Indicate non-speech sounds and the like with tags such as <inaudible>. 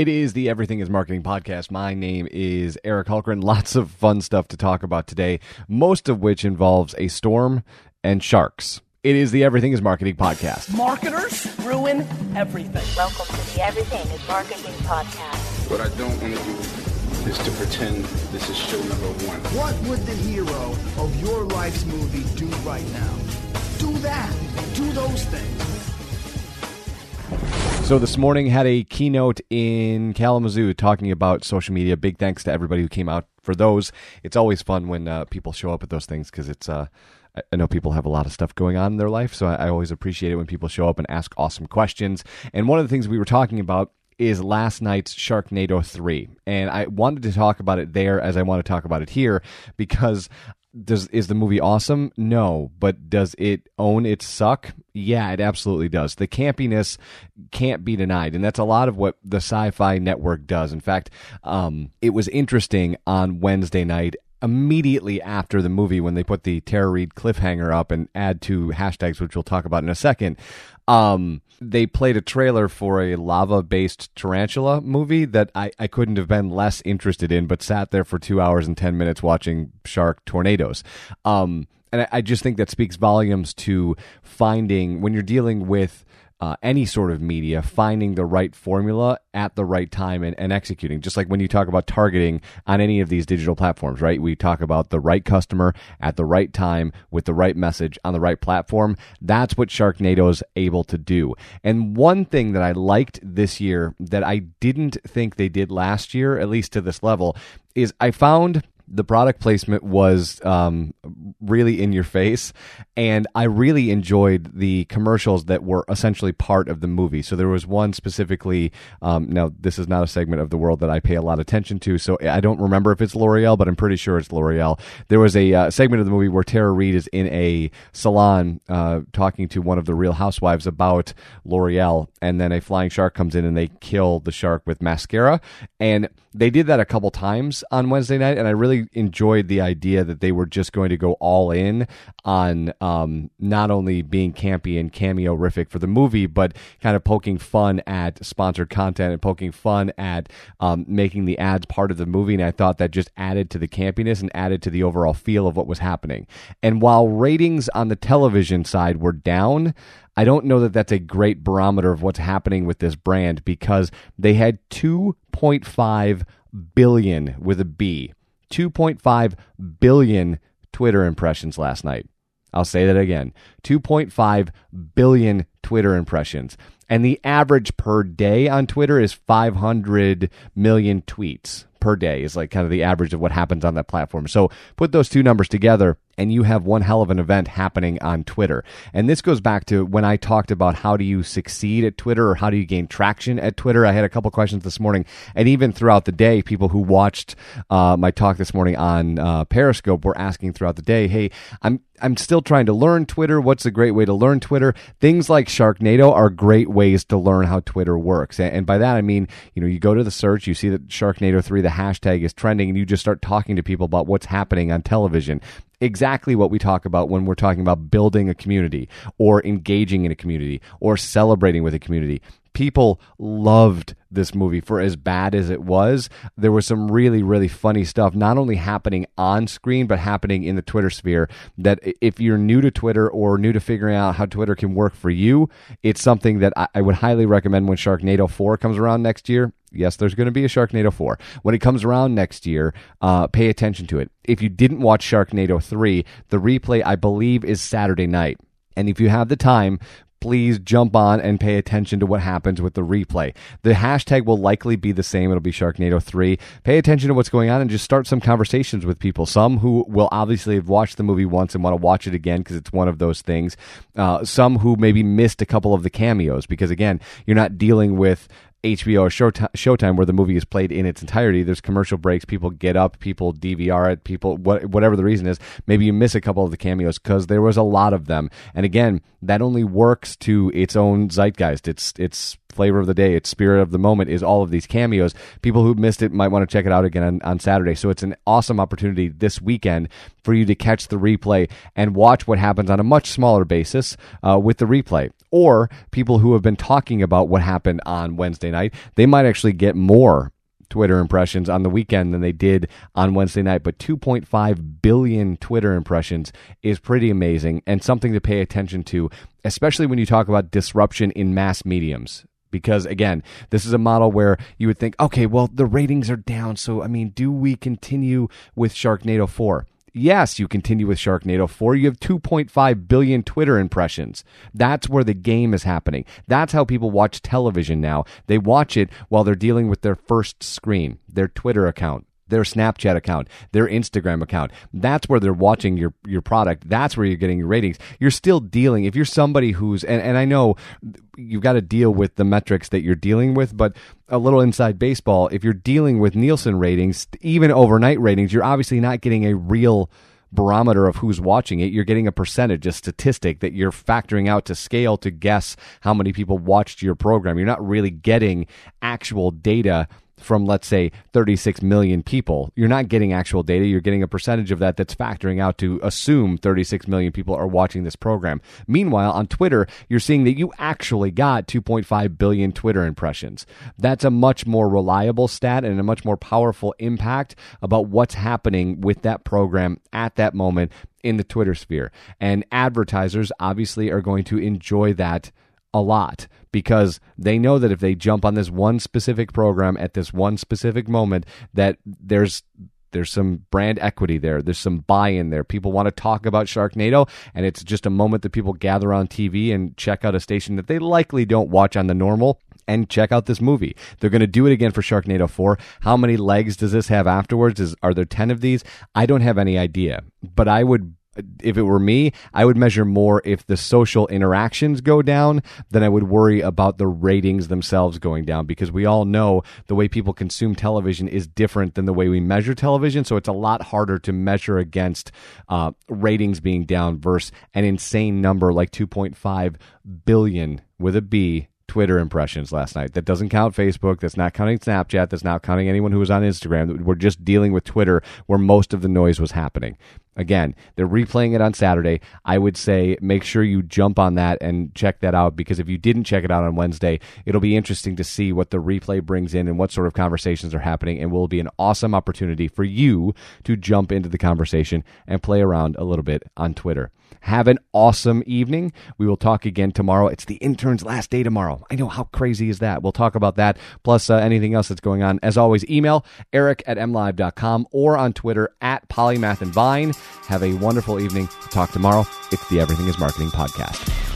It is the Everything is Marketing podcast. My name is Eric Hulkran. <laughs> Lots of fun stuff to talk about today, most of which involves a storm and sharks. It is the Everything is Marketing podcast. Marketers ruin everything. Welcome to the Everything is Marketing podcast. What I don't want to do is to pretend this is show number one. What would the hero of your life's movie do right now? Do that. Do those things. So this morning had a keynote in Kalamazoo talking about social media. Big thanks to everybody who came out for those. It's always fun when uh, people show up at those things because it's. Uh, I know people have a lot of stuff going on in their life, so I, always appreciate it when people show up and ask awesome questions. And one of the things we were talking about is last night's Sharknado 3. And I wanted to talk about it there as I want to talk about it here because does is the movie awesome? No, but does it own its suck? Yeah, it absolutely does. The campiness can't be denied, and that's a lot of what the Sci-Fi Network does. In fact, um, it was interesting on Wednesday night immediately after the movie when they put the Tara Reid cliffhanger up and add two hashtags, which we'll talk about in a second. Um, they played a trailer for a lava based tarantula movie that I, I couldn't have been less interested in, but sat there for two hours and 10 minutes watching shark tornadoes. Um, and I, I just think that speaks volumes to finding when you're dealing with uh, any sort of media, finding the right formula at the right time and, and, executing. Just like when you talk about targeting on any of these digital platforms, right? We talk about the right customer at the right time with the right message on the right platform. That's what Sharknado is able to do. And one thing that I liked this year that I didn't think they did last year, at least to this level, is I found the product placement was um, really in your face, and I really enjoyed the commercials that were essentially part of the movie. So there was one specifically. Um, now this is not a segment of the world that I pay a lot of attention to, so I don't remember if it's L'Oreal, but I'm pretty sure it's L'Oreal. There was a uh, segment of the movie where Tara Reid is in a salon uh, talking to one of the Real Housewives about L'Oreal, and then a flying shark comes in and they kill the shark with mascara, and they did that a couple times on Wednesday night, and I really enjoyed the idea that they were just going to go all in on um, not only being campy and cameo-rific for the movie, but kind of poking fun at sponsored content and poking fun at um, making the ads part of the movie. And I thought that just added to the campiness and added to the overall feel of what was happening. And while ratings on the television side were down, I don't know that that's a great barometer of what's happening with this brand because they had 2.5 billion with a B, 2.5 billion Twitter impressions last night. I'll say that again 2.5 billion Twitter impressions. And the average per day on Twitter is 500 million tweets per day, is like kind of the average of what happens on that platform. So put those two numbers together and you have one hell of an event happening on Twitter. And this goes back to when I talked about how do you succeed at Twitter or how do you gain traction at Twitter. I had a couple questions this morning, and even throughout the day, people who watched uh, my talk this morning on uh, Periscope were asking throughout the day, "Hey, I'm I'm still trying to learn Twitter. What's a great way to learn Twitter? Things like Sharknado are great ways to learn how Twitter works. And by that I mean, you know, you go to the search, you see that Sharknado three, the hashtag is trending, and you just start talking to people about what's happening on television exactly what we talk about when we're talking about building a community or engaging in a community or celebrating with a community. People loved this movie for as bad as it was. There was some really, really funny stuff, not only happening on screen, but happening in the Twitter sphere. That if you're new to Twitter or new to figuring out how Twitter can work for you, it's something that I, would highly recommend when Sharknado 4 comes around next year. Yes, there's going to be a Sharknado 4. When it comes around next year, uh, pay attention to it. If you didn't watch Sharknado 3, the replay, I believe, is Saturday night. And if you have the time, please jump on and pay attention to what happens with the replay. The hashtag will likely be the same. It'll be Sharknado 3. Pay attention to what's going on and just start some conversations with people. Some who will obviously have watched the movie once and want to watch it again because it's one of those things. Uh, some who maybe missed a couple of the cameos because, again, you're not dealing with HBO or Showtime, where the movie is played in its entirety. There's commercial breaks. People get up. People DVR it. People whatever the reason is. Maybe you miss a couple of the cameos because there was a lot of them. And again, that only works to its own zeitgeist. It's it's flavor of the day, its spirit of the moment is all of these cameos. People who missed it might want to check it out again on, on Saturday. So it's an awesome opportunity this weekend for you to catch the replay and watch what happens on a much smaller basis uh, with the replay. Or people who have been talking about what happened on Wednesday night, they might actually get more Twitter impressions on the weekend than they did on Wednesday night, but 2.5 billion Twitter impressions is pretty amazing and something to pay attention to, especially when you talk about disruption in mass mediums. Because again, this is a model where you would think, okay, well, the ratings are down. So, I mean, do we continue with Sharknado 4? Yes, you continue with Sharknado 4. You have 2.5 billion Twitter impressions. That's where the game is happening. That's how people watch television now. They watch it while they're dealing with their first screen, their Twitter account their Snapchat account, their Instagram account. That's where they're watching your your product. That's where you're getting your ratings. You're still dealing if you're somebody who's and, and I know you've got to deal with the metrics that you're dealing with, but a little inside baseball, if you're dealing with Nielsen ratings, even overnight ratings, you're obviously not getting a real barometer of who's watching it. You're getting a percentage, a statistic that you're factoring out to scale to guess how many people watched your program. You're not really getting actual data from let's say 36 million people you're not getting actual data. You're getting a percentage of that that's factoring out to assume 36 million people are watching this program. Meanwhile on twitter you're seeing that you actually got 2.5 billion twitter impressions. That's a much more reliable stat and a much more powerful impact about what's happening with that program at that moment in the twitter sphere. And advertisers obviously are going to enjoy that a lot because they know that if they jump on this one specific program at this one specific moment that there's there's some brand equity there. There's some buy-in there. People want to talk about Sharknado, and it's just a moment that people gather on TV and check out a station that they likely don't watch on the normal and check out this movie. They're going to do it again for Sharknado 4. How many legs does this have afterwards? Is are there 10 of these? I don't have any idea, but I would if it were me, I would measure more if the social interactions go down than I would worry about the ratings themselves going down because we all know the way people consume television is different than the way we measure television. So it's a lot harder to measure against uh, ratings being down versus an insane number like 2.5 billion with a B Twitter impressions last night. That doesn't count Facebook. That's not counting Snapchat. That's not counting anyone who was on Instagram. We're just dealing with Twitter where most of the noise was happening. Again, they're replaying it on Saturday. I would say make sure you jump on that and check that out because if you didn't check it out on Wednesday, it'll be interesting to see what the replay brings in and what sort of conversations are happening and will be an awesome opportunity for you to jump into the conversation and play around a little bit on Twitter. Have an awesome evening. We will talk again tomorrow. It's the intern's last day tomorrow. I know how crazy is that. We'll talk about that plus uh, anything else that's going on. As always, email eric at mlive.com or on Twitter at polymath and vine. Have a wonderful evening. Talk tomorrow. It's the Everything is Marketing podcast.